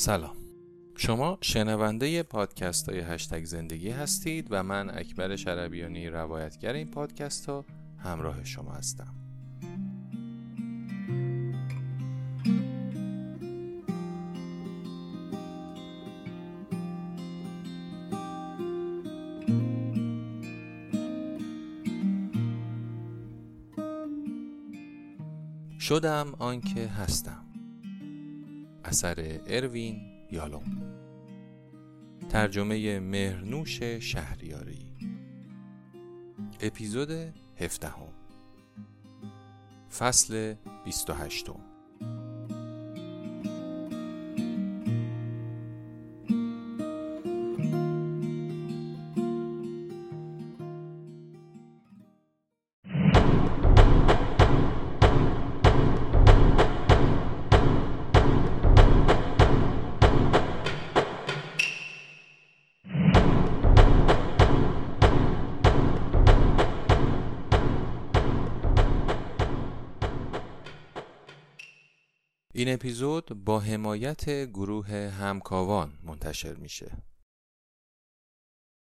سلام. شما شنونده پادکست های هشتگ زندگی هستید و من اکبر شربیانی روایتگر این پادکست ها همراه شما هستم. شدم آنکه هستم. اثر اروین یالوم. ترجمه مهرنوش شهریاری. اپیزود هفدهم. فصل 28 این اپیزود با حمایت گروه همکاوان منتشر میشه.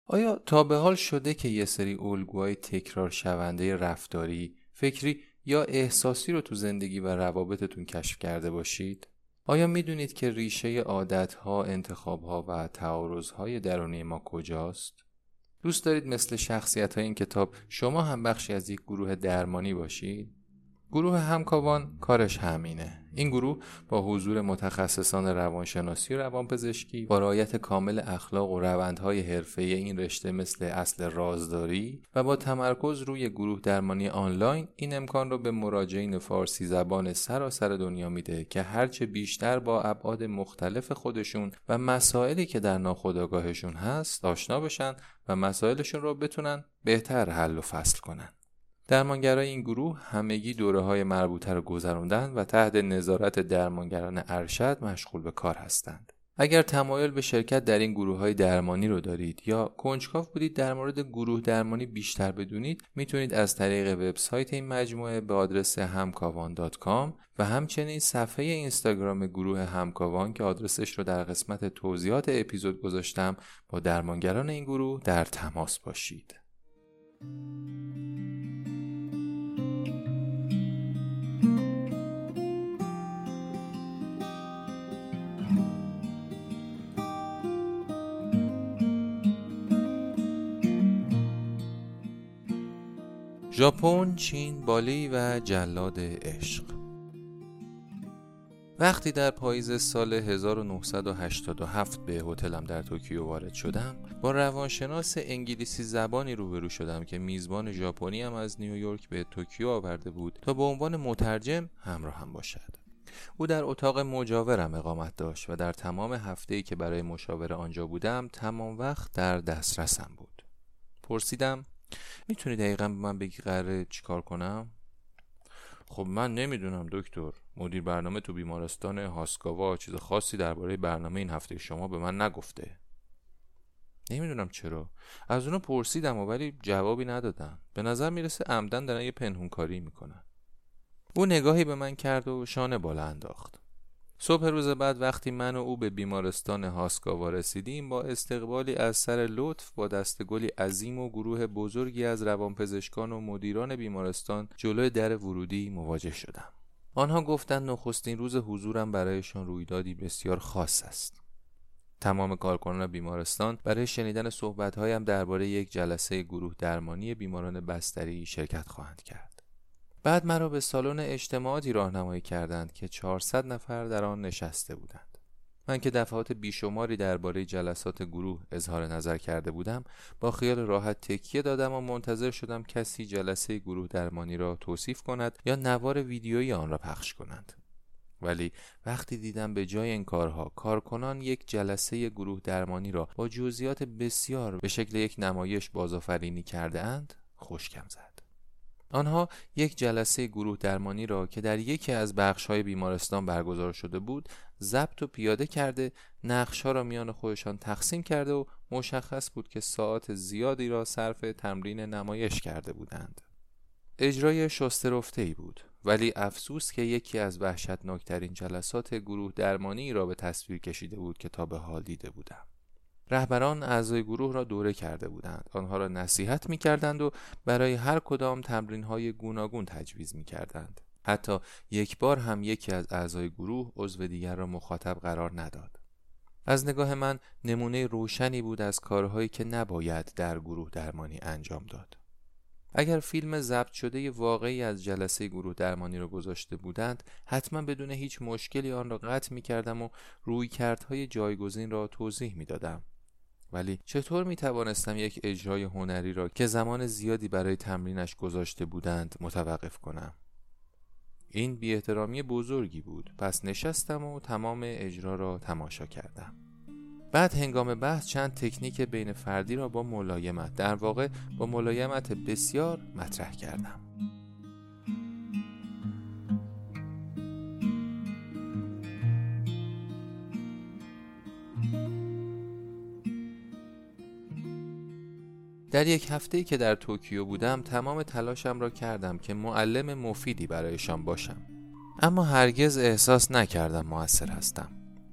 آیا تا به حال شده که یه سری الگوهای تکرار شونده رفتاری، فکری یا احساسی رو تو زندگی و روابطتون کشف کرده باشید؟ آیا می‌دونید که ریشه عادتها، انتخابها و تعارضهای درونی ما کجاست؟ دوست دارید مثل شخصیت های این کتاب شما هم بخشی از یک گروه درمانی باشید؟ گروه همکاوان کارش همینه این گروه با حضور متخصصان روانشناسی و روانپزشکی با رعایت کامل اخلاق و روندهای حرفه‌ای این رشته مثل اصل رازداری و با تمرکز روی گروه درمانی آنلاین این امکان رو به مراجعین فارسی زبان سراسر دنیا میده که هرچه بیشتر با ابعاد مختلف خودشون و مسائلی که در ناخودآگاهشون هست آشنا بشن و مسائلشون رو بتونن بهتر حل و فصل کنن. درمانگرای این گروه همگی دوره های مربوطه رو گذراندن و تحت نظارت درمانگران ارشد مشغول به کار هستند. اگر تمایل به شرکت در این گروه های درمانی رو دارید یا کنجکاو بودید در مورد گروه درمانی بیشتر بدونید می‌تونید از طریق وبسایت این مجموعه به آدرس همکاوان.com و همچنین صفحه اینستاگرام گروه همکاوان که آدرسش رو در قسمت توضیحات اپیزود گذاشتم با درمانگران این گروه در تماس باشید. ژاپن، چین، بالی و جلاد عشق. وقتی در پاییز سال 1987 به هتلم در توکیو وارد شدم با روانشناس انگلیسی زبانی روبرو شدم که میزبان ژاپنی هم از نیویورک به توکیو آورده بود تا به عنوان مترجم همراه هم باشد. او در اتاق مجاورم اقامت داشت و در تمام هفته‌ای که برای مشاوره آنجا بودم تمام وقت در دسترسم بود. پرسیدم می‌تونی دقیقا به من بگی قراره چیکار کنم؟ خب من نمی‌دونم دکتر. مدیر برنامه تو بیمارستان هاسکاوا چیز خاصی درباره برنامه این هفته شما به من نگفته. نمی‌دونم چرا. از اونو پرسیدم ولی جوابی ندادن. به نظر می‌رسه عمدن دارن یه پنهونکاری می‌کنن. او نگاهی به من کرد و شانه بالا انداخت. صبح روز بعد وقتی من و او به بیمارستان هاسکاوا رسیدیم با استقبالی از سر لطف با دستگلی عظیم و گروه بزرگی از روانپزشکان و مدیران بیمارستان جلوی در ورودی مواجه شدم. آنها گفتند نخستین روز حضورم برایشان رویدادی بسیار خاص است. تمام کارکنان بیمارستان برای شنیدن صحبتهایم درباره یک جلسه گروه درمانی بیماران بستری شرکت خواهند کرد. بعد مرا به سالن اجتماعاتی راهنمایی کردند که 400 نفر در آن نشسته بودند. من که دفعات بیشماری درباره جلسات گروه اظهار نظر کرده بودم با خیال راحت تکیه دادم و منتظر شدم کسی جلسه گروه درمانی را توصیف کند یا نوار ویدیویی آن را پخش کنند ولی وقتی دیدم به جای این کارها کارکنان یک جلسه گروه درمانی را با جزئیات بسیار به شکل یک نمایش بازآفرینی کرده اند خوشکم زد آنها یک جلسه گروه درمانی را که در یکی از های بیمارستان برگزار شده بود ضبط و پیاده کرده نقشها را میان خودشان تقسیم کرده و مشخص بود که ساعت زیادی را صرف تمرین نمایش کرده بودند. اجرای شسته ای بود ولی افسوس که یکی از وحشتناکترین جلسات گروه درمانی را به تصویر کشیده بود که تا به حال دیده بودم. رهبران اعضای گروه را دوره کرده بودند. آنها را نصیحت می کردند و برای هر کدام تمرین های گوناگون تجویز می کردند حتی یک بار هم یکی از اعضای گروه عضو دیگر را مخاطب قرار نداد. از نگاه من نمونه روشنی بود از کارهایی که نباید در گروه درمانی انجام داد. اگر فیلم ضبط شده واقعی از جلسه گروه درمانی را گذاشته بودند حتما بدون هیچ مشکلی آن را قطع می کردم و روی کردهای جایگزین را توضیح می دادم. ولی چطور می توانستم یک اجرای هنری را که زمان زیادی برای تمرینش گذاشته بودند متوقف کنم؟ این بی احترامی بزرگی بود. پس نشستم و تمام اجرا را تماشا کردم. بعد هنگام بحث چند تکنیک بین فردی را با ملایمت در واقع با ملایمت بسیار مطرح کردم. در یک هفته که در توکیو بودم تمام تلاشم را کردم که معلم مفیدی برایشان باشم. اما هرگز احساس نکردم موثر هستم.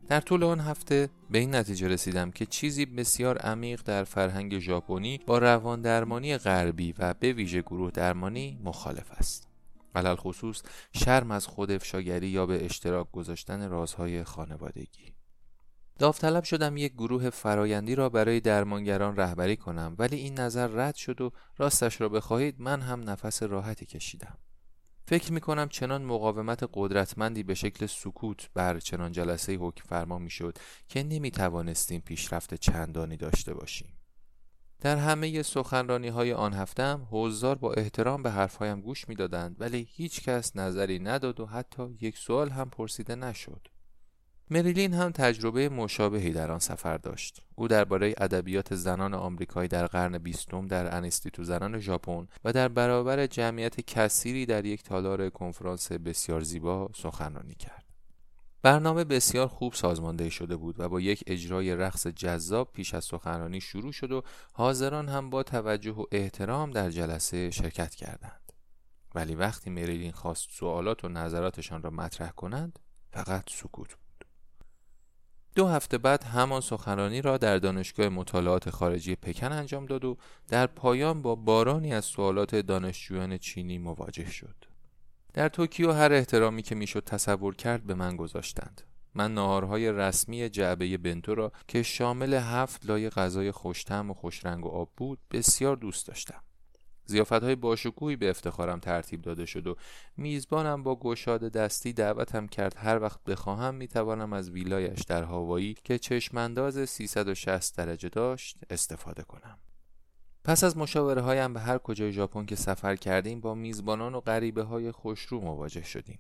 در طول آن هفته به این نتیجه رسیدم که چیزی بسیار عمیق در فرهنگ ژاپنی با روان درمانی غربی و به ویژه گروه درمانی مخالف است. علل خصوص شرم از خود افشاگری یا به اشتراک گذاشتن رازهای خانوادگی. داوطلب شدم یک گروه فرایندی را برای درمانگران رهبری کنم ولی این نظر رد شد و راستش را بخواهید من هم نفس راحتی کشیدم. فکر می کنم چنان مقاومت قدرتمندی به شکل سکوت بر چنان جلسه حکم فرما می شد که نمی توانستیم پیشرفت چندانی داشته باشیم. در همه سخنرانی های آن هفتم حضار با احترام به حرفهایم گوش می‌دادند ولی هیچ کس نظری نداد و حتی یک سوال هم پرسیده نشد. مریلین هم تجربه مشابهی در آن سفر داشت. او درباره ادبیات زنان آمریکایی در قرن بیستم در انستیتو زنان ژاپن و در برابر جمعیت کثیری در یک تالار کنفرانس بسیار زیبا سخنرانی کرد. برنامه بسیار خوب سازمانده شده بود و با یک اجرای رقص جذاب پیش از سخنرانی شروع شد و حاضران هم با توجه و احترام در جلسه شرکت کردند. ولی وقتی مریلین خواست سوالات و نظراتشان را مطرح کنند فقط سکوت بود. دو هفته بعد همان سخنرانی را در دانشگاه مطالعات خارجی پکن انجام داد و در پایان با بارانی از سوالات دانشجویان چینی مواجه شد. در توکیو هر احترامی که می‌شد تصور کرد به من گذاشتند. من ناهارهای رسمی جعبه بنتو را که شامل هفت لای غذای خوشتم و خوشرنگ و آب بود بسیار دوست داشتم. زیافت های باشکوهی به افتخارم ترتیب داده شد و میزبانم با گشاد دستی دعوتم کرد هر وقت بخواهم می‌توانم از ویلایش در هاوایی که چشمانداز 360 درجه داشت استفاده کنم. پس از مشاوره هایم به هر کجای ژاپن که سفر کردیم با میزبانان و غریبه های خوشرو مواجه شدیم.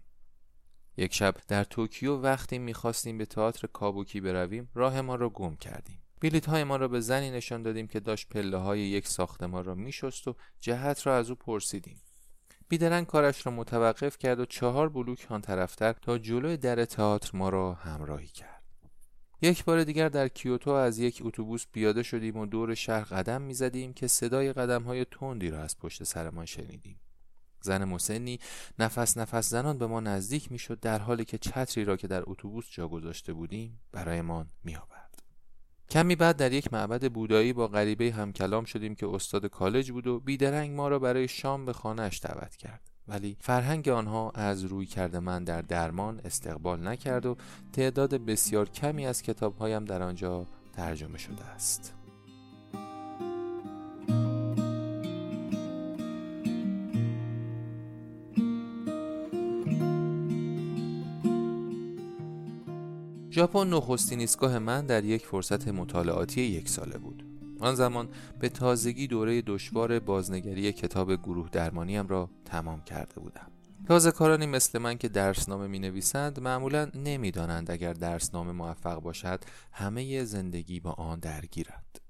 یک شب در توکیو وقتی می‌خواستیم به تئاتر کابوکی برویم راه ما را گم کردیم. بلیط های ما را به زنی نشان دادیم که داشت پله های یک ساختمان را میشست و جهت را از او پرسیدیم. بیدرنگ کارش را متوقف کرد و چهار بلوک آن طرفتر تا جلوی در تئاتر ما را همراهی کرد. یک بار دیگر در کیوتو از یک اتوبوس پیاده شدیم و دور شهر قدم می‌زدیم که صدای قدم های تندی را از پشت سرمان شنیدیم. زن مسنی نفس نفس زنان به ما نزدیک می‌شد در حالی که چتری را که در اتوبوس جا گذاشته بودیم برایمان میآورد کمی بعد در یک معبد بودایی با غریبه هم کلام شدیم که استاد کالج بود و بیدرنگ ما را برای شام به خانهاش دعوت کرد. ولی فرهنگ آنها از روی کرده من در درمان استقبال نکرد و تعداد بسیار کمی از کتابهایم در آنجا ترجمه شده است. ژاپن نخستین ایستگاه من در یک فرصت مطالعاتی یک ساله بود. آن زمان به تازگی دوره دشوار بازنگری کتاب گروه درمانیم را تمام کرده بودم. تازه کارانی مثل من که درسنامه می نویسند معمولا نمی دانند اگر درسنامه موفق باشد همه زندگی با آن درگیرند.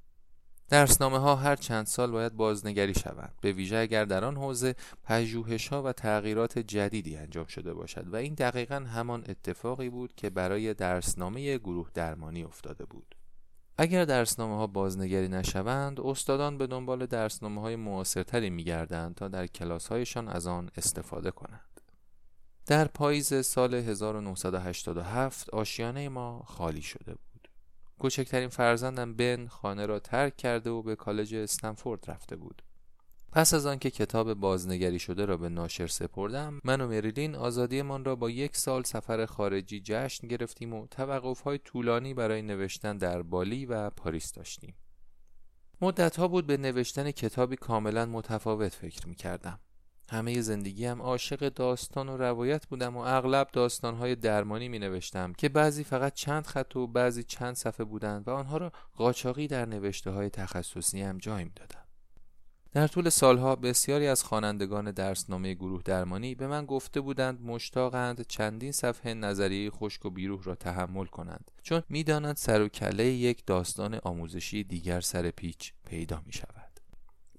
درسنامه ها هر چند سال باید بازنگری شوند. به ویژه اگر در آن حوزه پژوهش ها و تغییرات جدیدی انجام شده باشد و این دقیقا همان اتفاقی بود که برای درسنامه گروه درمانی افتاده بود. اگر درسنامه ها بازنگری نشوند استادان به دنبال درسنامه های معاصرتری می گردند تا در کلاس هایشان از آن استفاده کنند. در پاییز سال 1987 آشیانه ما خالی شده بود. کوچکترین فرزندم بن خانه را ترک کرده و به کالج استنفورد رفته بود. پس از آنکه کتاب بازنگری شده را به ناشر سپردم من و مریلین آزادیمان را با یک سال سفر خارجی جشن گرفتیم و توقفهای طولانی برای نوشتن در بالی و پاریس داشتیم مدت ها بود به نوشتن کتابی کاملا متفاوت فکر می کردم همه زندگیم عاشق داستان و روایت بودم و اغلب داستانهای درمانی می نوشتم که بعضی فقط چند خط و بعضی چند صفحه بودند و آنها را قاچاقی در نوشته های تخصصی هم جای می دادم. در طول سالها بسیاری از خوانندگان درسنامه گروه درمانی به من گفته بودند مشتاقند چندین صفحه نظریه خشک و بیروح را تحمل کنند چون می‌دانند سر و کله یک داستان آموزشی دیگر سر پیچ پیدا می شود.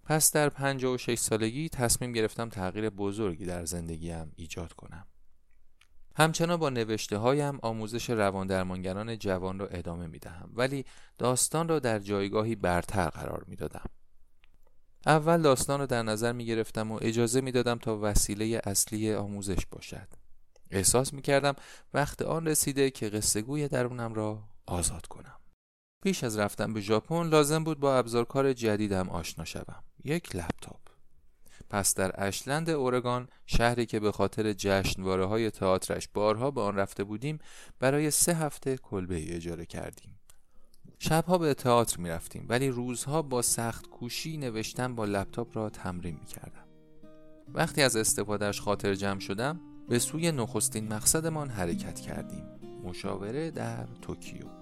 پس در 56 سالگی تصمیم گرفتم تغییر بزرگی در زندگیم ایجاد کنم. همچنان با نوشته هایم آموزش روان درمانگران جوان را ادامه می دهم ولی داستان را در جایگاهی برتر قرار می دادم. اول داستان رو در نظر می گرفتم و اجازه می دادم تا وسیله اصلی آموزش باشد احساس می کردم وقت آن رسیده که قصه گوی درونم را آزاد کنم پیش از رفتن به ژاپن لازم بود با ابزارکار جدیدم آشنا شوم. یک لپتاپ. پس در اشلند اورگان شهری که به خاطر جشنواره های تئاترش بارها به آن رفته بودیم برای سه هفته کلبه اجاره کردیم. شبها به تئاتر می رفتیم ولی روزها با سخت کوشی نوشتن با لپتاپ را تمرین می کردم. وقتی از استفادهش خاطر جمع شدم به سوی نخستین مقصدمان حرکت کردیم. مشاوره در توکیو.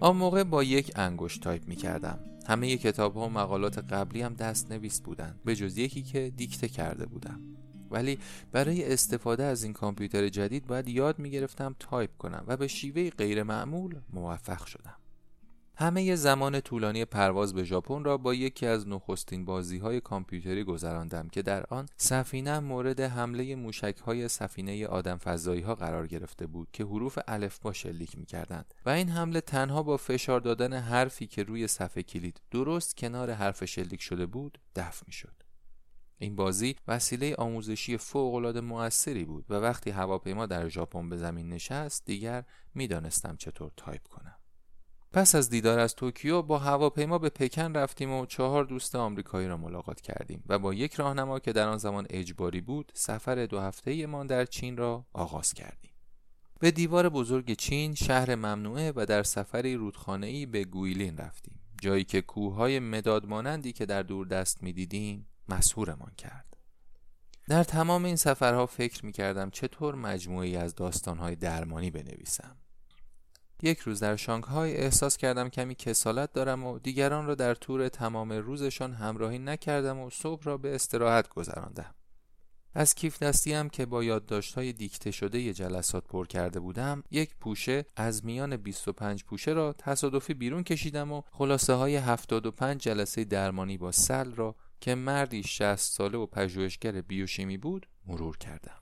آن موقع با یک انگشت تایپ می کردم همه کتاب ها و مقالات قبلی هم دست نویس بودن به جز یکی که دیکته کرده بودم. ولی برای استفاده از این کامپیوتر جدید باید یاد می گرفتم تایپ کنم و به شیوه غیر معمول موفق شدم. همه زمان طولانی پرواز به ژاپن را با یکی از نخستین بازی های کامپیوتری گذراندم که در آن سفینه مورد حمله موشک های سفینه آدم فضایی ها قرار گرفته بود که حروف با شلیک می کردند و این حمله تنها با فشار دادن حرفی که روی صفحه کلید درست کنار حرف شلیک شده بود دفع می شد. این بازی وسیله آموزشی فوق‌العاده موثری بود و وقتی هواپیما در ژاپن به زمین نشست دیگر می‌دانستم چطور تایپ کنم. پس از دیدار از توکیو با هواپیما به پکن رفتیم و چهار دوست آمریکایی را ملاقات کردیم و با یک راهنما که در آن زمان اجباری بود سفر دو هفته ما در چین را آغاز کردیم. به دیوار بزرگ چین شهر ممنوعه و در سفری رودخانه‌ای به گویلین رفتیم. جایی که کوههای مداد مانندی که در دور دست می‌دیدیم مسحورمان کرد. در تمام این سفرها فکر می کردم چطور مجموعه‌ای از داستانهای درمانی بنویسم. یک روز در شانگهای احساس کردم کمی کسالت دارم و دیگران را در طور تمام روزشان همراهی نکردم و صبح را به استراحت گذراندم. از کیف دستیم که با یادداشت‌های دیکته شده جلسات پر کرده بودم یک پوشه از میان 25 پوشه را تصادفی بیرون کشیدم و خلاصه های 75 جلسه درمانی با سل را که مردی 60 ساله و پژوهشگر بیوشیمی بود مرور کردم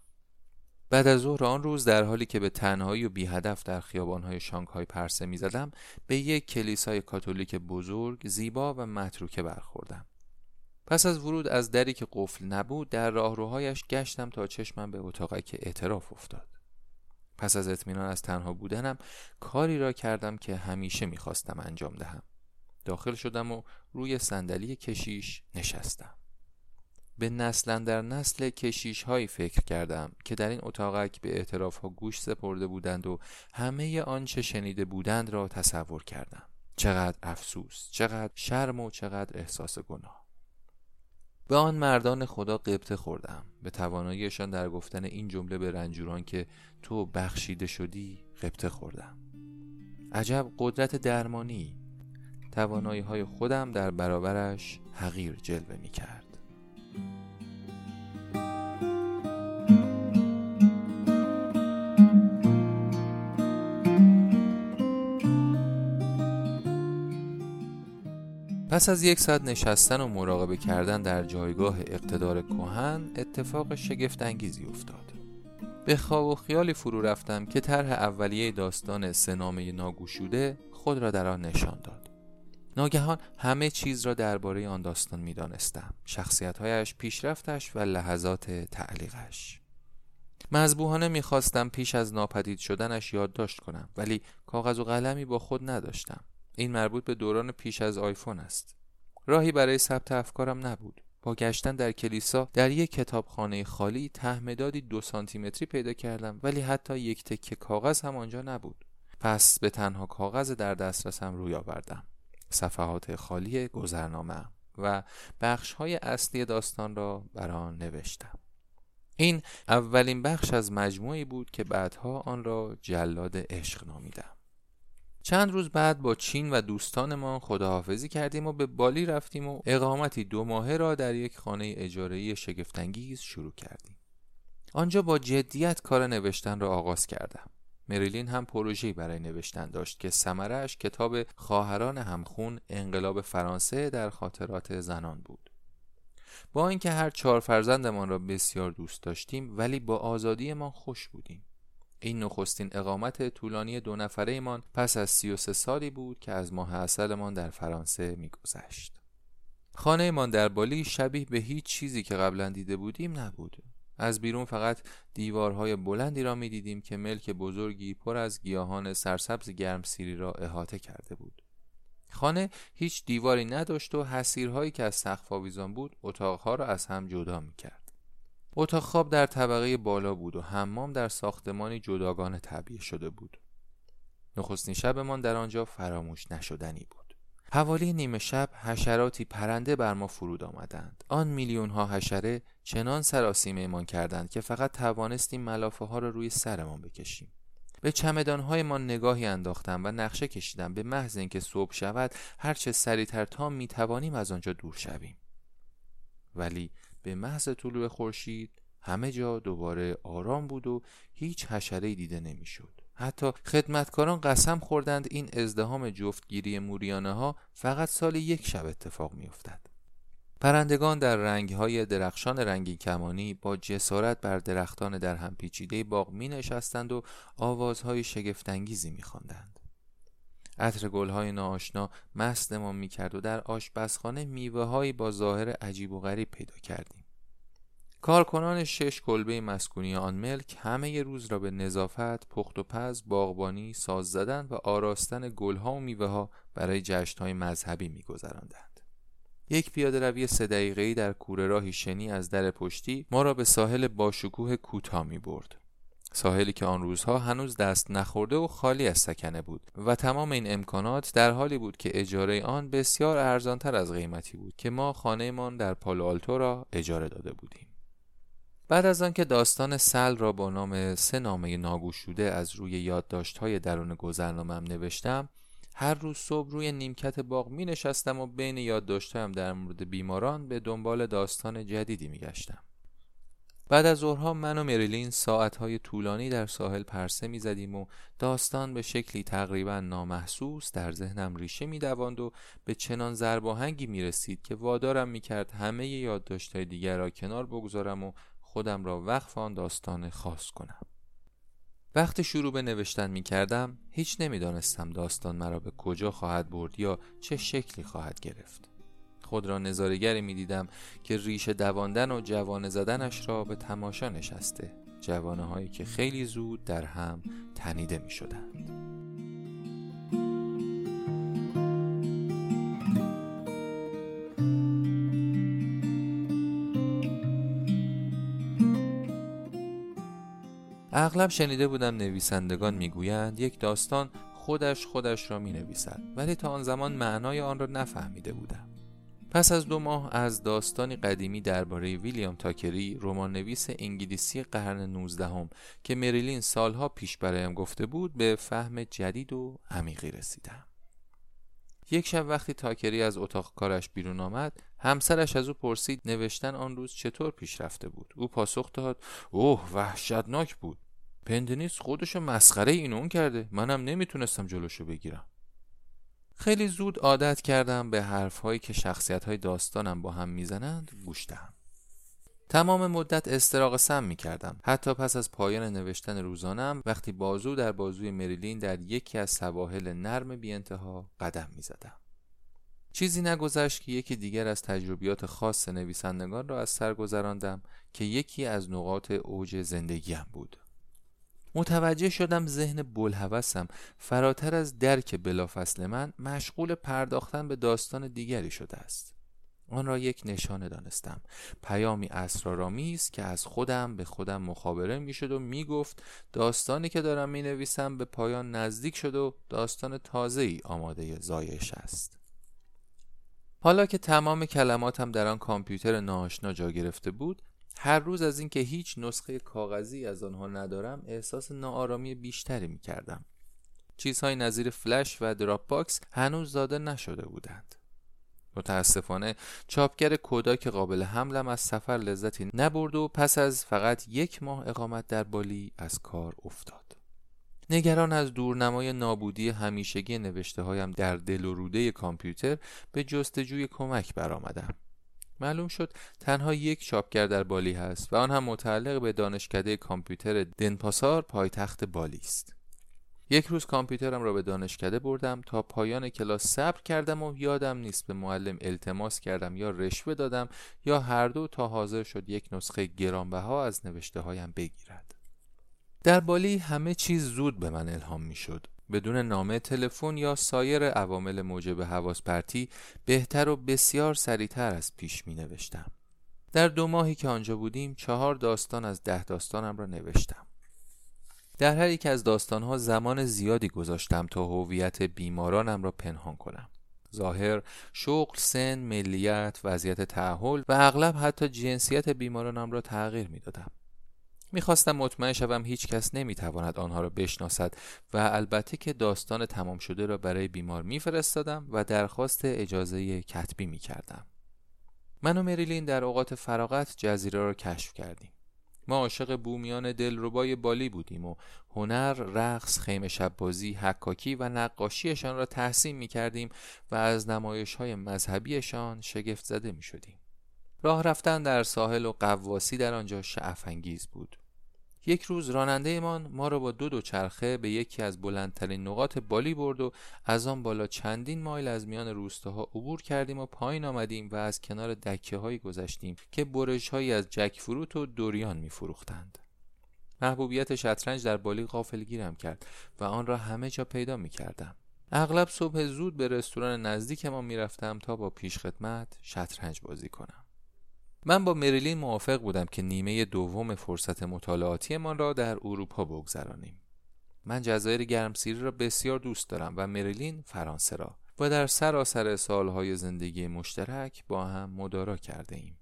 بعد از ظهر آن روز در حالی که به تنهایی و بی هدف در خیابانهای شانگهای پرسه می زدم به یک کلیسای کاتولیک بزرگ زیبا و متروکه برخوردم. پس از ورود از دری که قفل نبود در راهروهایش گشتم تا چشمم به که اعتراف افتاد. پس از اطمینان از تنها بودنم کاری را کردم که همیشه می‌خواستم انجام دهم. داخل شدم و روی صندلی کشیش نشستم. به نسلا در نسل کشیش هایی فکر کردم که در این اتاقک به اعتراف ها گوش سپرده بودند و همه آنچه شنیده بودند را تصور کردم. چقدر افسوس چقدر شرم و چقدر احساس گناه. به آن مردان خدا قبطه خوردم. به تواناییشان در گفتن این جمله به رنجوران که تو بخشیده شدی قبطه خوردم. عجب قدرت درمانی. توانایی های خودم در برابرش حقیر جلوه می کرد پس از یک ساعت نشستن و مراقبه کردن در جایگاه اقتدار کهن اتفاق شگفت انگیزی افتاد. به خواب و خیالی فرو رفتم که طرح اولیه داستان سنامه ناگوشوده خود را در آن نشان داد. ناگهان همه چیز را درباره آن داستان می‌دانستم. شخصیتهایش پیشرفتش و لحظات تعلیقش. مذبوحانه می‌خواستم پیش از ناپدید شدنش یادداشت کنم ولی کاغذ و قلمی با خود نداشتم. این مربوط به دوران پیش از آیفون است. راهی برای ثبت افکارم نبود. با گشتن در کلیسا در یک کتابخانه خالی تهمدادی دو سانتیمتری پیدا کردم ولی حتی یک تکه کاغذ هم آنجا نبود. پس به تنها کاغذ در دسترسم روی آوردم. صفحات خالی گذرنامه و بخش های اصلی داستان را بر آن نوشتم. این اولین بخش از مجموعی بود که بعدها آن را جلاد عشق نامیدم. چند روز بعد با چین و دوستانمان خداحافظی کردیم و به بالی رفتیم و اقامتی دو ماهه را در یک خانه اجارهی شگفتانگیز شروع کردیم. آنجا با جدیت کار نوشتن را آغاز کردم. مریلین هم پروژه‌ای برای نوشتن داشت که ثمرش کتاب خواهران همخون انقلاب فرانسه در خاطرات زنان بود. با اینکه هر چهار فرزندمان را بسیار دوست داشتیم ولی با آزادیمان خوش بودیم. این نخستین اقامت طولانی دو نفره ایمان پس از سی و سه سالی بود که از ماه اصلمان در فرانسه میگذشت. خانه من در بالی شبیه به هیچ چیزی که قبلا دیده بودیم نبود. از بیرون فقط دیوارهای بلندی را می‌دیدیم که ملک بزرگی پر از گیاهان سرسبز گرمسیری را احاطه کرده بود. خانه هیچ دیواری نداشت و حسیرهایی که از سقف بود اتاقها را از هم جدا می‌کرد. اتاق خواب در طبقه بالا بود و حمام در ساختمانی جداگانه تعبیه شده بود. نخستین شبمان در آنجا فراموش نشدنی بود. حوالی نیمه شب حشراتی پرنده بر ما فرود آمدند. آن میلیون ها حشره چنان سراسیمه کردند که فقط توانستیم ملافه ها را روی سرمان بکشیم. به چمدان های ما نگاهی انداختم و نقشه کشیدم به محض اینکه صبح شود هرچه سریعتر تا می توانیم از آنجا دور شویم. ولی به محض طلوع خورشید همه جا دوباره آرام بود و هیچ حشره دیده نمی‌شد. حتی خدمتکاران قسم خوردند این ازدهام جفتگیری موریانه ها فقط سال یک شب اتفاق میافتد. پرندگان در رنگهای درخشان رنگی کمانی با جسارت بر درختان در هم پیچیده باغ می نشستند و آوازهای شگفتانگیزی می خواندند. عطر گلهای ناآشنا مستمان می‌کرد و در آشپزخانه میوه با ظاهر عجیب و غریب پیدا کردیم کارکنان شش کلبه مسکونی آن ملک همه ی روز را به نظافت، پخت و پز، باغبانی، ساز زدن و آراستن گلها و میوه ها برای جشنهای مذهبی میگذراندند. یک پیاده روی سه دقیقه‌ای در کوره راهی شنی از در پشتی ما را به ساحل باشکوه کوتاه می برد. ساحلی که آن روزها هنوز دست نخورده و خالی از سکنه بود و تمام این امکانات در حالی بود که اجاره آن بسیار ارزانتر از قیمتی بود که ما خانهمان در پالو آلتو را اجاره داده بودیم بعد از آنکه داستان سل را با نام سه نامه ناگوشوده از روی یادداشت‌های درون گذرنامه‌ام نوشتم هر روز صبح روی نیمکت باغ می نشستم و بین یادداشتهایم در مورد بیماران به دنبال داستان جدیدی می گشتم. بعد از ظهرها من و مریلین ساعتهای طولانی در ساحل پرسه می‌زدیم و داستان به شکلی تقریبا نامحسوس در ذهنم ریشه میدواند و به چنان زرباهنگی می رسید که وادارم می‌کرد همه یادداشتهای دیگر را کنار بگذارم و خودم را وقف آن داستان خاص کنم. وقتی شروع به نوشتن می کردم هیچ نمی‌دانستم داستان مرا به کجا خواهد برد یا چه شکلی خواهد گرفت. خود را نظارگری می دیدم که ریش دواندن و جوانه زدنش را به تماشا نشسته جوانه هایی که خیلی زود در هم تنیده می شدند. اغلب شنیده بودم نویسندگان می‌گویند یک داستان خودش خودش را می نویسد ولی تا آن زمان معنای آن را نفهمیده بودم پس از دو ماه از داستانی قدیمی درباره ویلیام تاکری رمان نویس انگلیسی قرن 19 که مریلین سالها پیش برایم گفته بود به فهم جدید و عمیقی رسیدم. یک شب وقتی تاکری از اتاق کارش بیرون آمد همسرش از او پرسید نوشتن آن روز چطور پیش رفته بود؟ او پاسخ داد اوه وحشتناک بود. پندنیس خودشو مسخره این اون کرده. منم نمی‌تونستم جلوشو بگیرم. خیلی زود عادت کردم به حرفهایی که شخصیت های داستانم با هم می‌زنند گوش دهم. تمام مدت استراق سم می کردم حتی پس از پایان نوشتن روزانم وقتی بازو در بازوی مریلین در یکی از سواحل نرم بی انتها قدم می زدم. چیزی نگذشت که یکی دیگر از تجربیات خاص نویسندگان را از سر گذراندم که یکی از نقاط اوج زندگیم بود. متوجه شدم ذهن بلحوثم فراتر از درک بلافصل من مشغول پرداختن به داستان دیگری شده است. آن را یک نشانه دانستم. پیامی اسرارآمیز که از خودم به خودم مخابره می‌شد و می‌گفت داستانی که دارم می نویسم به پایان نزدیک شد و داستان تازه ای آماده زایش است. حالا که تمام کلماتم در آن کامپیوتر ناآشنا جا گرفته بود هر روز از اینکه هیچ نسخه کاغذی از آنها ندارم احساس ناآرامی بیشتری می کردم. چیزهایی نظیر فلش و Dropbox هنوز زاده نشده بودند. متاسفانه چاپگر کوداک قابل حملم از سفر لذتی نبرد و پس از فقط یک ماه اقامت در بالی از کار افتاد. نگران از دورنمای نابودی همیشگی نوشته هایم در دل و روده کامپیوتر به جستجوی کمک برآمدم. معلوم شد تنها یک چاپگر در بالی هست و آن هم متعلق به دانشکده کامپیوتر دنپاسار پایتخت بالی است. یک روز کامپیوترم را به دانشکده بردم تا پایان کلاس صبر کردم و یادم نیست به معلم التماس کردم یا رشوه دادم یا هر دو تا حاضر شد یک نسخه گرانبها از نوشته هایم بگیرد. در بالی همه چیز زود به من الهام می شد. بدون نامه تلفن یا سایر عوامل موجب حواس پرتی بهتر و بسیار سریعتر از پیش می نوشتم. در دو ماهی که آنجا بودیم چهار داستان از ده داستانم را نوشتم. در هر یک از داستانها زمان زیادی گذاشتم تا هویت بیمارانم را پنهان کنم. ظاهر، شغل، سن، ملیت، وضعیت تعهل و اغلب حتی جنسیت بیمارانم را تغییر می دادم. می‌خواستم مطمئن شوم هیچ کس نمی‌تواند آنها را بشناسد و البته که داستان تمام شده را برای بیمار میفرستادم و درخواست اجازه کتبی می‌کردم. من و مریلین در اوقات فراغت جزیره را کشف کردیم. ما عاشق بومیان دلربای بالی بودیم و هنر، رقص، خیمه شبازی، حکاکی و نقاشیشان را تحسین می کردیم و از نمایش های مذهبیشان شگفت زده می شدیم. راه رفتن در ساحل و قواسی در آنجا شعف انگیز بود. یک روز راننده ما را با دو دوچرخه به یکی از بلندترین نقاط بالی برد و از آن بالا چندین مایل از میان روستاها عبور کردیم و پایین آمدیم و از کنار دکه هایی گذشتیم که برش هایی از جک فروت و دوریان می فروختند. محبوبیت شطرنج در بالی غافل گیرم کرد و آن را همه جا پیدا می کردم. اغلب صبح زود به رستوران نزدیک ما می رفتم تا با پیشخدمت شطرنج بازی کنم. من با مریلین موافق بودم که نیمه دوم فرصت مطالعاتیمان را در اروپا بگذرانیم. من جزایر گرمسیری را بسیار دوست دارم و مریلین فرانسه را و در سراسر سالهای زندگی مشترک با هم مدارا کرده ایم.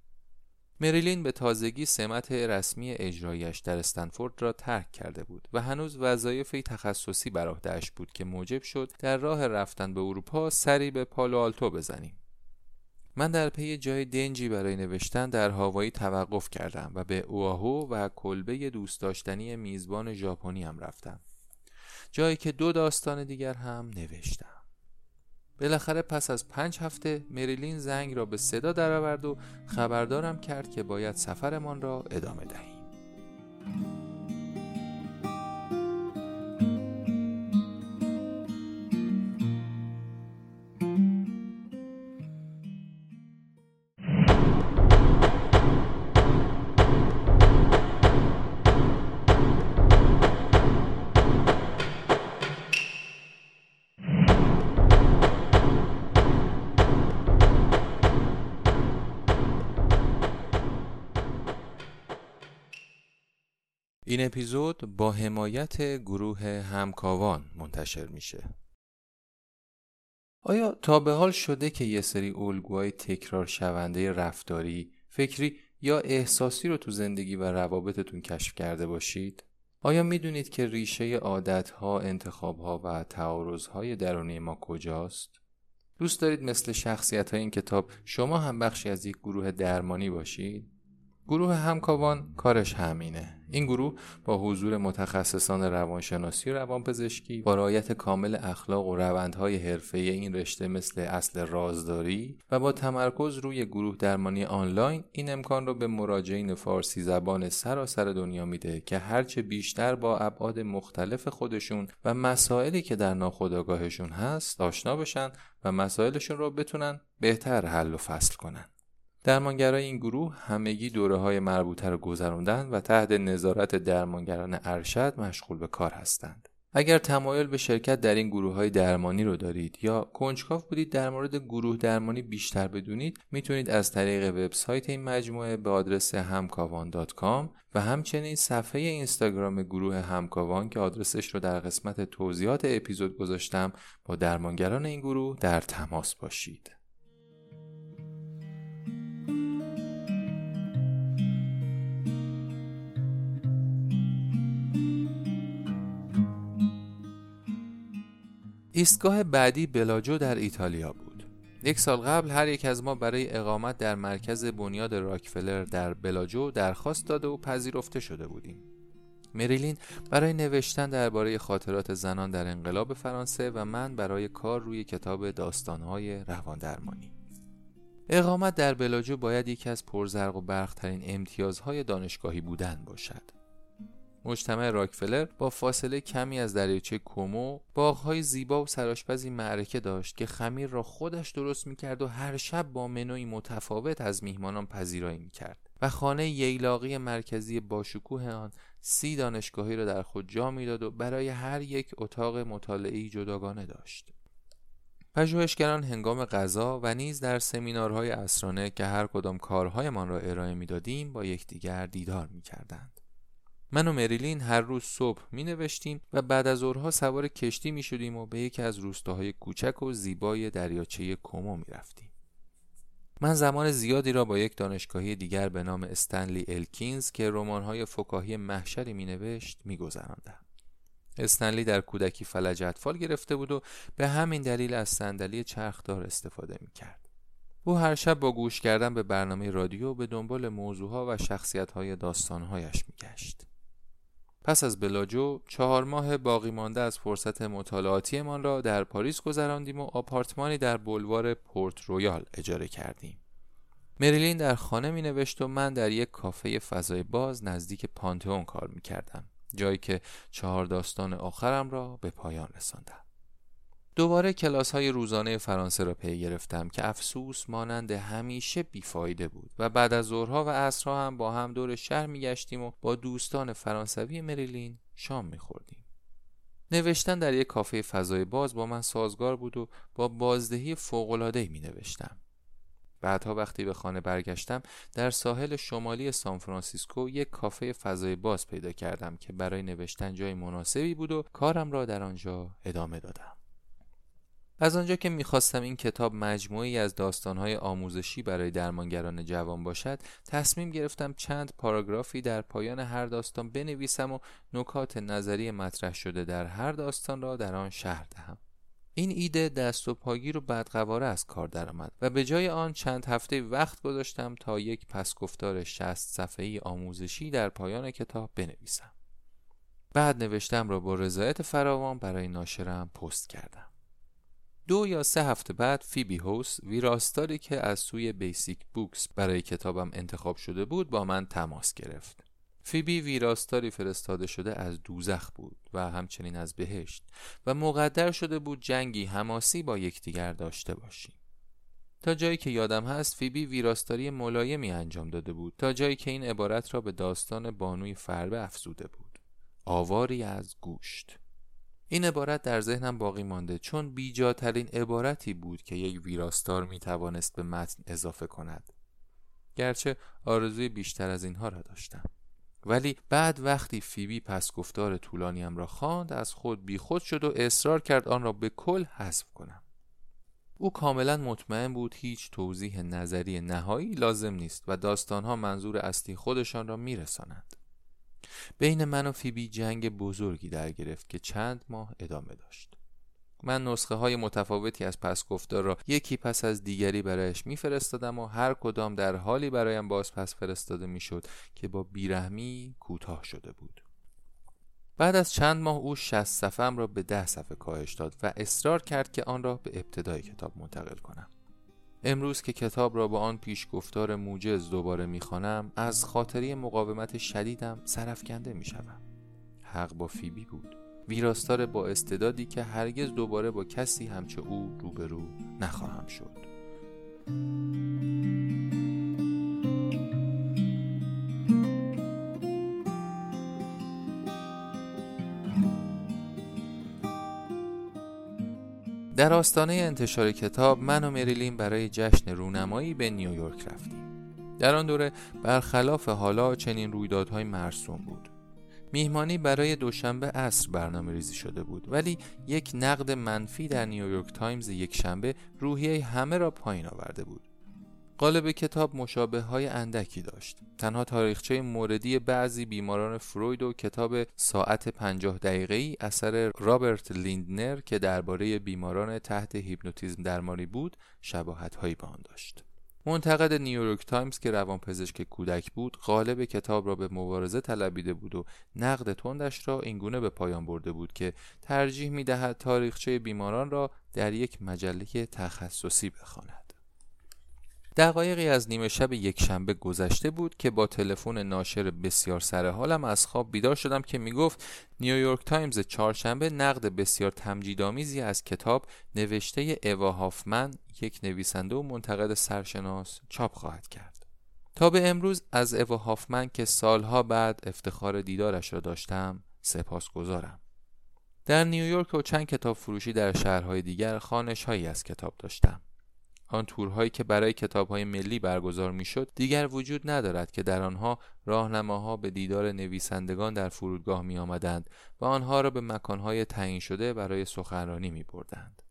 مریلین به تازگی سمت رسمی اجرایش در استنفورد را ترک کرده بود و هنوز وظایف تخصصی بر بود که موجب شد در راه رفتن به اروپا سری به پالو آلتو بزنیم. من در پی جای دنجی برای نوشتن در هاوایی توقف کردم و به اوآهو و کلبه دوست داشتنی میزبان ژاپنی هم رفتم. جایی که دو داستان دیگر هم نوشتم. بالاخره پس از پنج هفته مریلین زنگ را به صدا درآورد و خبردارم کرد که باید سفرمان را ادامه دهیم. این اپیزود با حمایت گروه همکاوان منتشر میشه. آیا تا به حال شده که یه سری الگوهای تکرار شونده رفتاری، فکری یا احساسی رو تو زندگی و روابطتون کشف کرده باشید؟ آیا می‌دونید که ریشه عادتها، انتخابها و تعارضهای درونی ما کجاست؟ دوست دارید مثل شخصیت های این کتاب شما هم بخشی از یک گروه درمانی باشید؟ گروه همکاوان کارش همینه. این گروه با حضور متخصصان روانشناسی و روانپزشکی با رعایت کامل اخلاق و روندهای حرفه این رشته مثل اصل رازداری و با تمرکز روی گروه درمانی آنلاین این امکان را به مراجعین فارسی زبان سراسر دنیا میده که هرچه بیشتر با ابعاد مختلف خودشون و مسائلی که در ناخودآگاهشون هست آشنا بشن و مسائلشون رو بتونن بهتر حل و فصل کنن. درمانگرای این گروه همگی دوره های مربوطه را گذراندن و تحت نظارت درمانگران ارشد مشغول به کار هستند. اگر تمایل به شرکت در این گروه های درمانی رو دارید یا کنجکاو بودید در مورد گروه درمانی بیشتر بدونید می‌تونید از طریق وبسایت این مجموعه به آدرس همکاوان.com و همچنین صفحه اینستاگرام گروه همکاوان که آدرسش رو در قسمت توضیحات اپیزود گذاشتم با درمانگران این گروه در تماس باشید. ایستگاه بعدی بلاجو در ایتالیا بود. یک سال قبل هر یک از ما برای اقامت در مرکز بنیاد راکفلر در بلاجو درخواست داده و پذیرفته شده بودیم. مریلین برای نوشتن درباره خاطرات زنان در انقلاب فرانسه و من برای کار روی کتاب داستانهای رواندرمانی. اقامت در بلاجو باید یکی از پرزرق و برخترین امتیازهای دانشگاهی بودن باشد. مجتمع راکفلر با فاصله کمی از دریاچه کومو باغهای زیبا و سراشپزی معرکه داشت که خمیر را خودش درست می‌کرد و هر شب با منوی متفاوت از میهمانان پذیرایی می‌کرد و خانه ییلاقی مرکزی باشکوه آن سی دانشگاهی را در خود جا می‌داد و برای هر یک اتاق مطالعه‌ای جداگانه داشت. پژوهشگران هنگام غذا و نیز در سمینارهای اسرانه که هر کدام کارهایمان را ارائه می‌دادیم با یکدیگر دیدار می‌کردند. من و مریلین هر روز صبح می نوشتیم و بعد از ظهرها سوار کشتی می شدیم و به یکی از روستاهای کوچک و زیبای دریاچه کومو می رفتیم. من زمان زیادی را با یک دانشگاهی دیگر به نام استنلی الکینز که رمان‌های فکاهی محشری می نوشت می گذراندم. استنلی در کودکی فلج اطفال گرفته بود و به همین دلیل از صندلی چرخدار استفاده می کرد. او هر شب با گوش کردن به برنامه رادیو به دنبال موضوعها و شخصیت‌های داستانهایش میگشت. پس از بلاجو چهار ماه باقی مانده از فرصت مطالعاتیمان را در پاریس گذراندیم و آپارتمانی در بلوار پورت رویال اجاره کردیم. مریلین در خانه می نوشت و من در یک کافه فضای باز نزدیک پانتئون کار می کردم. جایی که چهار داستان آخرم را به پایان رساندم. دوباره کلاس های روزانه فرانسه را پی گرفتم که افسوس مانند همیشه بیفایده بود و بعد از ظهرها و عصرها هم با هم دور شهر میگشتیم و با دوستان فرانسوی مریلین شام میخوردیم. نوشتن در یک کافه فضای باز با من سازگار بود و با بازدهی فوق‌العاده‌ای می نوشتم. بعدها وقتی به خانه برگشتم در ساحل شمالی سان فرانسیسکو یک کافه فضای باز پیدا کردم که برای نوشتن جای مناسبی بود و کارم را در آنجا ادامه دادم. از آنجا که می‌خواستم این کتاب مجموعی از داستانهای آموزشی برای درمانگران جوان باشد تصمیم گرفتم چند پاراگرافی در پایان هر داستان بنویسم و نکات نظری مطرح شده در هر داستان را در آن شهر دهم. این ایده دست و پاگیر و بدقواره از کار درآمد و به جای آن چند هفته وقت گذاشتم تا یک پسگفتار شست صفحه‌ای آموزشی در پایان کتاب بنویسم. بعد نوشتم را با رضایت فراوان برای ناشرم پست کردم. دو یا سه هفته بعد فیبی هوس ویراستاری که از سوی بیسیک بوکس برای کتابم انتخاب شده بود با من تماس گرفت. فیبی ویراستاری فرستاده شده از دوزخ بود و همچنین از بهشت و مقدر شده بود جنگی حماسی با یکدیگر داشته باشیم. تا جایی که یادم هست فیبی ویراستاری ملایمی انجام داده بود تا جایی که این عبارت را به داستان بانوی فربه افزوده بود. آواری از گوشت. این عبارت در ذهنم باقی مانده چون بیجاترین عبارتی بود که یک ویراستار می توانست به متن اضافه کند. گرچه آرزوی بیشتر از اینها را داشتم. ولی بعد وقتی فیبی پس گفتار طولانیم را خواند از خود بیخود شد و اصرار کرد آن را به کل حذف کنم. او کاملا مطمئن بود هیچ توضیح نظری نهایی لازم نیست و داستانها منظور اصلی خودشان را میرسانند بین من و فیبی جنگ بزرگی در گرفت که چند ماه ادامه داشت. من نسخه های متفاوتی از پس گفتار را یکی پس از دیگری برایش میفرستادم و هر کدام در حالی برایم باز پس فرستاده می‌شد که با بیرحمی کوتاه شده بود. بعد از چند ماه او 60 صفم را به ده صفحه کاهش داد و اصرار کرد که آن را به ابتدای کتاب منتقل کنم. امروز که کتاب را با آن پیش گفتار موجز دوباره می‌خوانم از خاطری مقاومت شدیدم سرفکنده می‌شوم. حق با فیبی بود. ویراستار با استعدادی که هرگز دوباره با کسی همچه او روبرو نخواهم شد. در آستانه انتشار کتاب من و مریلین برای جشن رونمایی به نیویورک رفتیم. در آن دوره برخلاف حالا چنین رویدادهایی مرسوم بود. میهمانی برای دوشنبه عصر برنامه ریزی شده بود ولی یک نقد منفی در نیویورک تایمز یک شنبه روحیه همه را پایین آورده بود. قالب کتاب مشابه های اندکی داشت تنها تاریخچه موردی بعضی بیماران فروید و کتاب ساعت پنجاه دقیقه ای اثر رابرت لیندنر که درباره بیماران تحت هیپنوتیزم درمانی بود شباهت هایی به آن داشت منتقد نیویورک تایمز که روانپزشک کودک بود قالب کتاب را به مبارزه طلبیده بود و نقد تندش را اینگونه به پایان برده بود که ترجیح می دهد تاریخچه بیماران را در یک مجله تخصصی بخواند. دقایقی از نیمه شب یک شنبه گذشته بود که با تلفن ناشر بسیار سر حالم از خواب بیدار شدم که می‌گفت نیویورک تایمز چهارشنبه نقد بسیار تمجیدآمیزی از کتاب نوشته اوا هافمن یک نویسنده و منتقد سرشناس چاپ خواهد کرد. تا به امروز از اوا هافمن که سالها بعد افتخار دیدارش را داشتم سپاس گذارم در نیویورک و چند کتاب فروشی در شهرهای دیگر خانش هایی از کتاب داشتم. آن تورهایی که برای کتابهای ملی برگزار می‌شد دیگر وجود ندارد که در آنها راهنماها به دیدار نویسندگان در فرودگاه می آمدند و آنها را به مکانهای تعیین شده برای سخنرانی می بردند.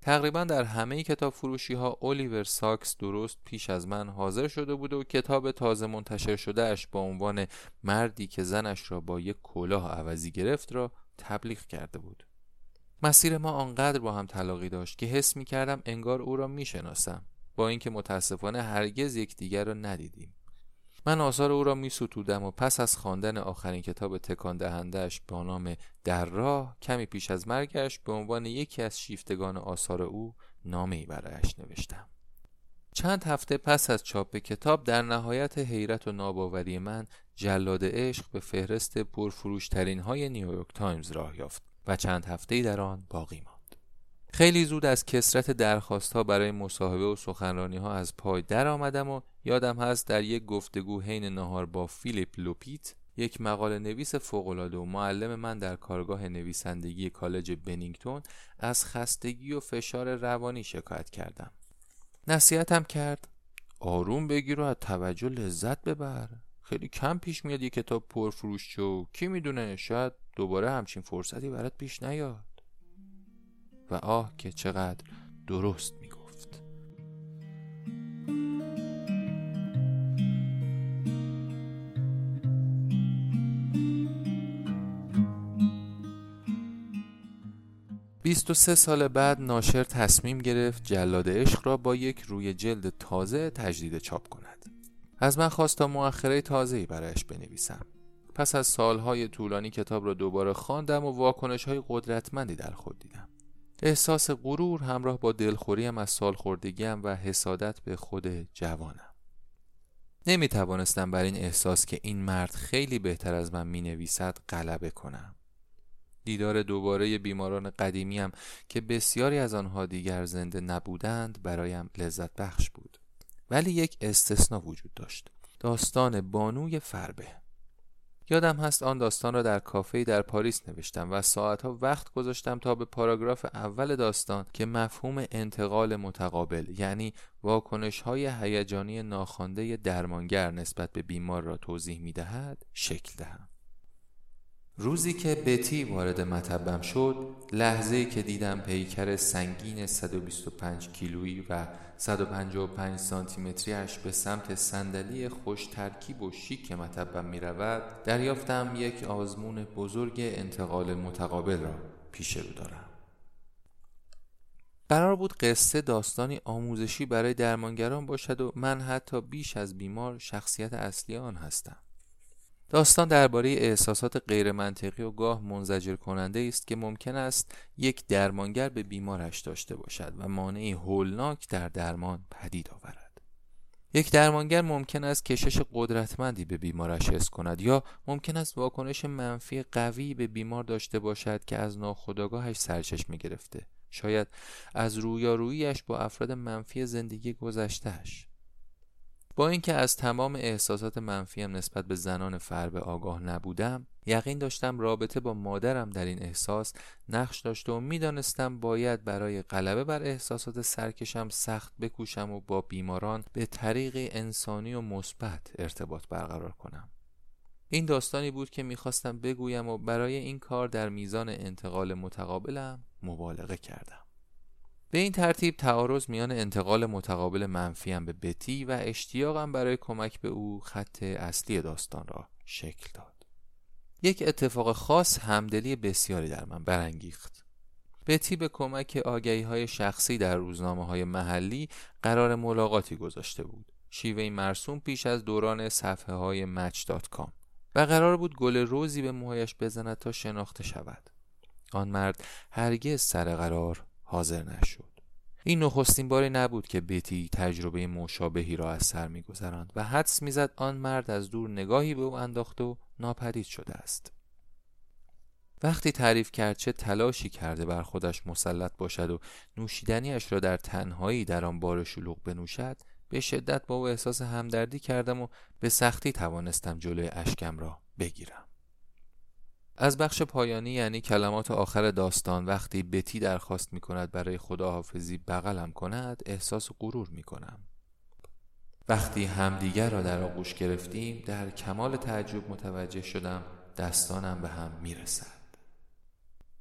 تقریبا در همه کتاب فروشی ها اولیور ساکس درست پیش از من حاضر شده بود و کتاب تازه منتشر شده اش با عنوان مردی که زنش را با یک کلاه عوضی گرفت را تبلیغ کرده بود. مسیر ما آنقدر با هم تلاقی داشت که حس می کردم انگار او را می شناسم با اینکه متاسفانه هرگز یکدیگر را ندیدیم. من آثار او را می ستودم و پس از خواندن آخرین کتاب تکان دهندهش با نام در راه کمی پیش از مرگش به عنوان یکی از شیفتگان آثار او نامه ای برایش نوشتم. چند هفته پس از چاپ کتاب در نهایت حیرت و ناباوری من جلاد عشق به فهرست پرفروشترین های نیویورک تایمز راه یافت. و چند هفته در آن باقی ماند. خیلی زود از کثرت درخواست ها برای مصاحبه و سخنرانی ها از پای در آمدم و یادم هست در یک گفتگو حین نهار با فیلیپ لوپیت یک مقاله نویس فوقالعاده و معلم من در کارگاه نویسندگی کالج بنینگتون از خستگی و فشار روانی شکایت کردم. نصیحتم کرد آروم بگیر و از توجه لذت ببر. خیلی کم پیش میاد یه کتاب پرفروش شو کی می‌دونه؟ شاید دوباره همچین فرصتی برات پیش نیاد. و آه که چقدر درست می‌گفت. بیست و سه سال بعد ناشر تصمیم گرفت جلاد عشق را با یک روی جلد تازه تجدید چاپ کند. از من خواست تا مؤخره تازه‌ای برایش بنویسم. پس از سالهای طولانی کتاب را دوباره خواندم و واکنش های قدرتمندی در خود دیدم. احساس غرور همراه با دلخوریم از سالخوردگیم و حسادت به خود جوانم. نمی توانستم بر این احساس که این مرد خیلی بهتر از من می نویسد غلبه کنم. دیدار دوباره بیماران قدیمیم که بسیاری از آنها دیگر زنده نبودند برایم لذت بخش بود. ولی یک استثنا وجود داشت. داستان بانوی فربه. یادم هست آن داستان را در کافه در پاریس نوشتم و ساعتها وقت گذاشتم تا به پاراگراف اول داستان که مفهوم انتقال متقابل یعنی واکنش های هیجانی ناخوانده درمانگر نسبت به بیمار را توضیح می دهد شکل دهم. روزی که بتی وارد مطبم شد لحظه که دیدم پیکر سنگین 125 کیلویی و 155 سانتی متریش به سمت صندلی خوش ترکیب و شیک مطبم می رود دریافتم یک آزمون بزرگ انتقال متقابل را پیش رو دارم. قرار بود قصه داستانی آموزشی برای درمانگران باشد و من حتی بیش از بیمار شخصیت اصلی آن هستم. داستان درباره احساسات غیرمنطقی و گاه منزجر کننده است که ممکن است یک درمانگر به بیمارش داشته باشد و مانعی هولناک در درمان پدید آورد. یک درمانگر ممکن است کشش قدرتمندی به بیمارش حس کند یا ممکن است واکنش منفی قوی به بیمار داشته باشد که از ناخودآگاهش سرچشمه گرفته. شاید از رویاروییش با افراد منفی زندگی گذشتهش. با اینکه از تمام احساسات منفیم نسبت به زنان فربه آگاه نبودم یقین داشتم رابطه با مادرم در این احساس نقش داشته و می‌دانستم باید برای غلبه بر احساسات سرکشم سخت بکوشم و با بیماران به طریق انسانی و مثبت ارتباط برقرار کنم. این داستانی بود که می‌خواستم بگویم و برای این کار در میزان انتقال متقابلم مبالغه کردم. به این ترتیب تعارض میان انتقال متقابل منفیم به بتی و اشتیاقم برای کمک به او خط اصلی داستان را شکل داد. یک اتفاق خاص همدلی بسیاری در من برانگیخت. بتی به کمک آگهی های شخصی در روزنامه های محلی قرار ملاقاتی گذاشته بود. شیوه مرسوم پیش از دوران صفحه های مچ و قرار بود گل روزی به موهایش بزند تا شناخته شود. آن مرد هرگز سر قرار حاضر نشد. این نخستین باری نبود که بیتی تجربه مشابهی را از سر میگذراند و حدس می‌زد آن مرد از دور نگاهی به او انداخته و ناپدید شده است. وقتی تعریف کرد چه تلاشی کرده بر خودش مسلط باشد و نوشیدنیش را در تنهایی در آن بار شلوغ بنوشد به شدت با او احساس همدردی کردم و به سختی توانستم جلوی اشکم را بگیرم. از بخش پایانی یعنی کلمات آخر داستان وقتی بتی درخواست می کند برای خداحافظی بغلم کند احساس غرور می کنم وقتی همدیگر را در آغوش گرفتیم در کمال تعجب متوجه شدم دستانم به هم می رسد.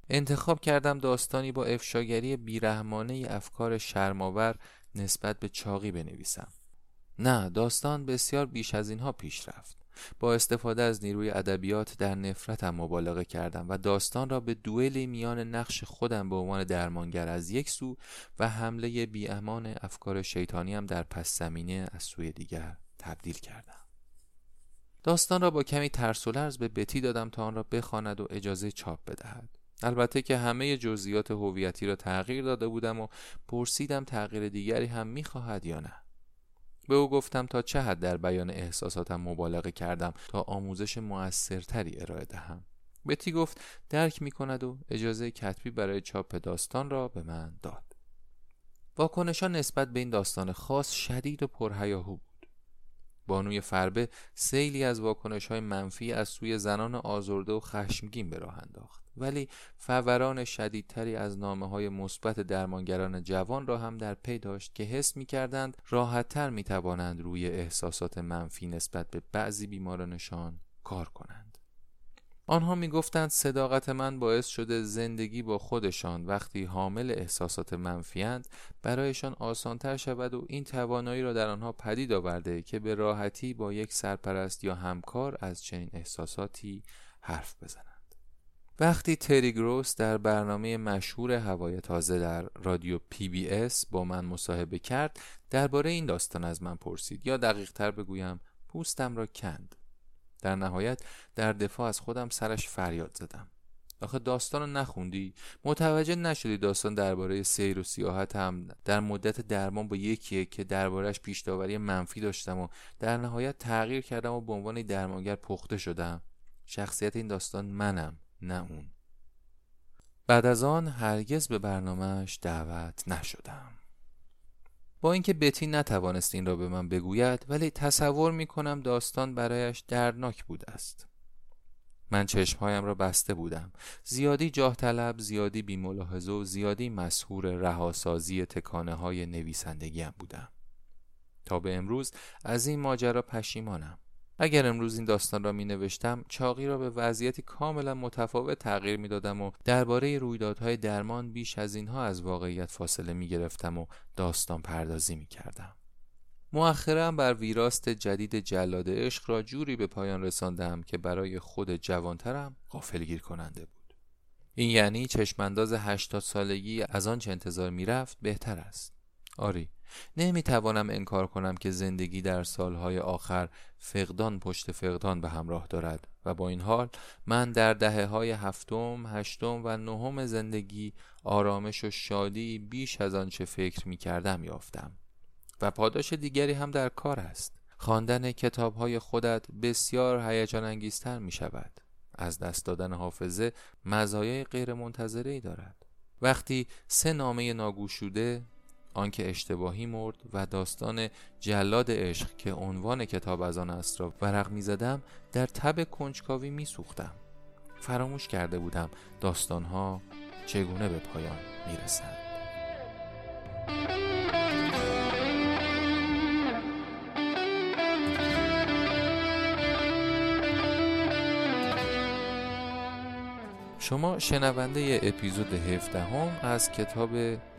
انتخاب کردم داستانی با افشاگری بیرحمانه افکار شرماور نسبت به چاقی بنویسم. نه داستان بسیار بیش از اینها پیش رفت. با استفاده از نیروی ادبیات در نفرتم مبالغه کردم و داستان را به دوئلی میان نقش خودم به عنوان درمانگر از یک سو و حمله بیامان افکار شیطانیم در پس زمینه از سوی دیگر تبدیل کردم. داستان را با کمی ترس و لرز به بتی دادم تا آن را بخواند و اجازه چاپ بدهد. البته که همه جزئیات هویتی را تغییر داده بودم و پرسیدم تغییر دیگری هم می‌خواهد یا نه. به او گفتم تا چه حد در بیان احساساتم مبالغه کردم تا آموزش موثرتری ارائه دهم. بتی گفت درک می کند و اجازه کتبی برای چاپ داستان را به من داد. واکنشان نسبت به این داستان خاص شدید و پرهیاهو بود. بانوی فربه سیلی از واکنش های منفی از سوی زنان آزرده و خشمگین به راه انداخت. ولی فوران شدیدتری از نامه های مثبت درمانگران جوان را هم در پی داشت که حس می کردند راحتتر می توانند روی احساسات منفی نسبت به بعضی بیمارانشان کار کنند. آنها می گفتند صداقت من باعث شده زندگی با خودشان وقتی حامل احساسات منفیند برایشان آسانتر شود و این توانایی را در آنها پدید آورده که به راحتی با یک سرپرست یا همکار از چنین احساساتی حرف بزنند. وقتی تری گروس در برنامه مشهور هوای تازه در رادیو PBS با من مصاحبه کرد درباره این داستان از من پرسید. یا دقیق تر بگویم پوستم را کند. در نهایت در دفاع از خودم سرش فریاد زدم. آخه داستان رو نخوندی؟ متوجه نشدی داستان درباره سیر و سیاحت هم در مدت درمان با یکیه که دربارهش پیش داوری منفی داشتم و در نهایت تغییر کردم و به عنوان درمانگر پخته شدم. شخصیت این داستان منم. نه اون. بعد از آن هرگز به برنامهش دعوت نشدم. با اینکه بتی نتوانست این را به من بگوید ولی تصور می کنم داستان برایش دردناک بوده است. من چشمهایم را بسته بودم. زیادی جاه طلب زیادی بیملاحظه و زیادی مسهور رهاسازی تکانه های نویسندگیم بودم. تا به امروز از این ماجرا پشیمانم. اگر امروز این داستان را می نوشتم چاقی را به وضعیتی کاملا متفاوت تغییر می دادم و درباره رویدادهای درمان بیش از اینها از واقعیت فاصله می گرفتم و داستان پردازی می کردم. مؤخرا بر ویراست جدید جلاد عشق را جوری به پایان رساندم که برای خود جوانترم غافلگیر کننده بود. این یعنی چشمانداز 80 سالگی از آنچه انتظار می‌رفت بهتر است آری نمی‌توانم انکار کنم که زندگی در سالهای آخر فقدان پشت فقدان به همراه دارد و با این حال من در دهه های هفتم، هشتم و نهم زندگی آرامش و شادی بیش از آنچه فکر می کردم یافتم و پاداش دیگری هم در کار است. خواندن کتاب های خودت بسیار هیجان انگیزتر می شود از دست دادن حافظه مزایای غیر ای دارد. وقتی سه نامه ناگوشوده آنکه اشتباهی مرد و داستان جلاد عشق که عنوان کتاب از آن است را ورق می زدم در تب کنجکاوی می سوختم فراموش کرده بودم داستانها چگونه به پایان می رسند. شما شنونده اپیزود 17 هم از کتاب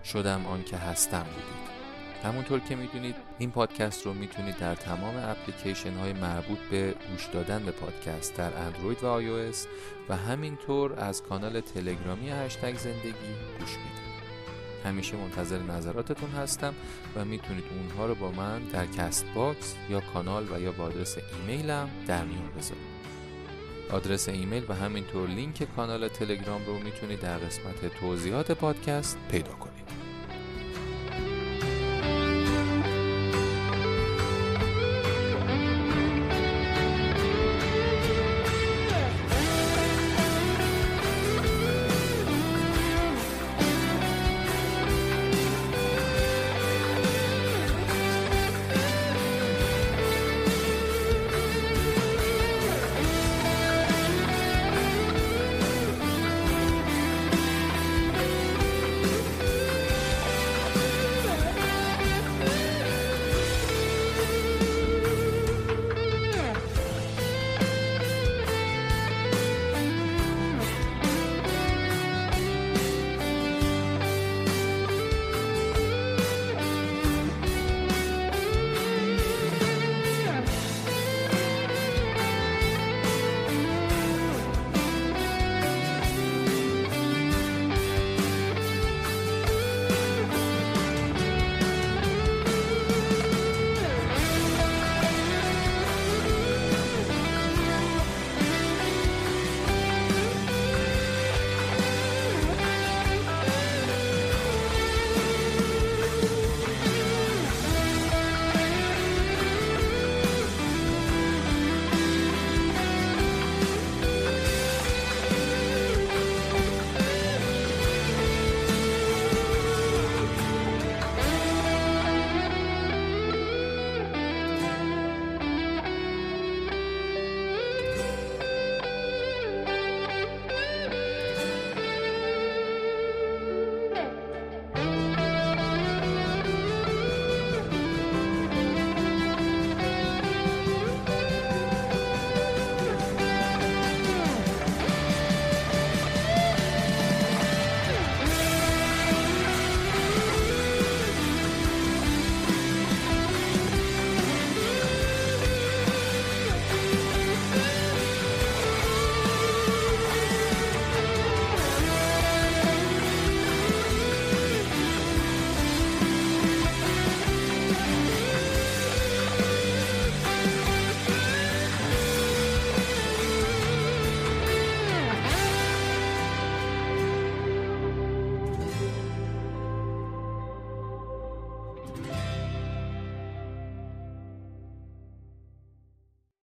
شدم آن که هستم بودید. همونطور که می‌دونید این پادکست رو می‌تونید در تمام اپلیکیشن های مربوط به گوش دادن به پادکست در اندروید و آی و همینطور از کانال تلگرامی هشتگ زندگی گوش می‌دید. همیشه منتظر نظراتتون هستم و می‌تونید اونها رو با من در CastBox یا کانال و یا با آدرس ایمیلم در میون بذارید. آدرس ایمیل و همینطور لینک کانال تلگرام رو می‌تونید در قسمت توضیحات پادکست پیدا کنید.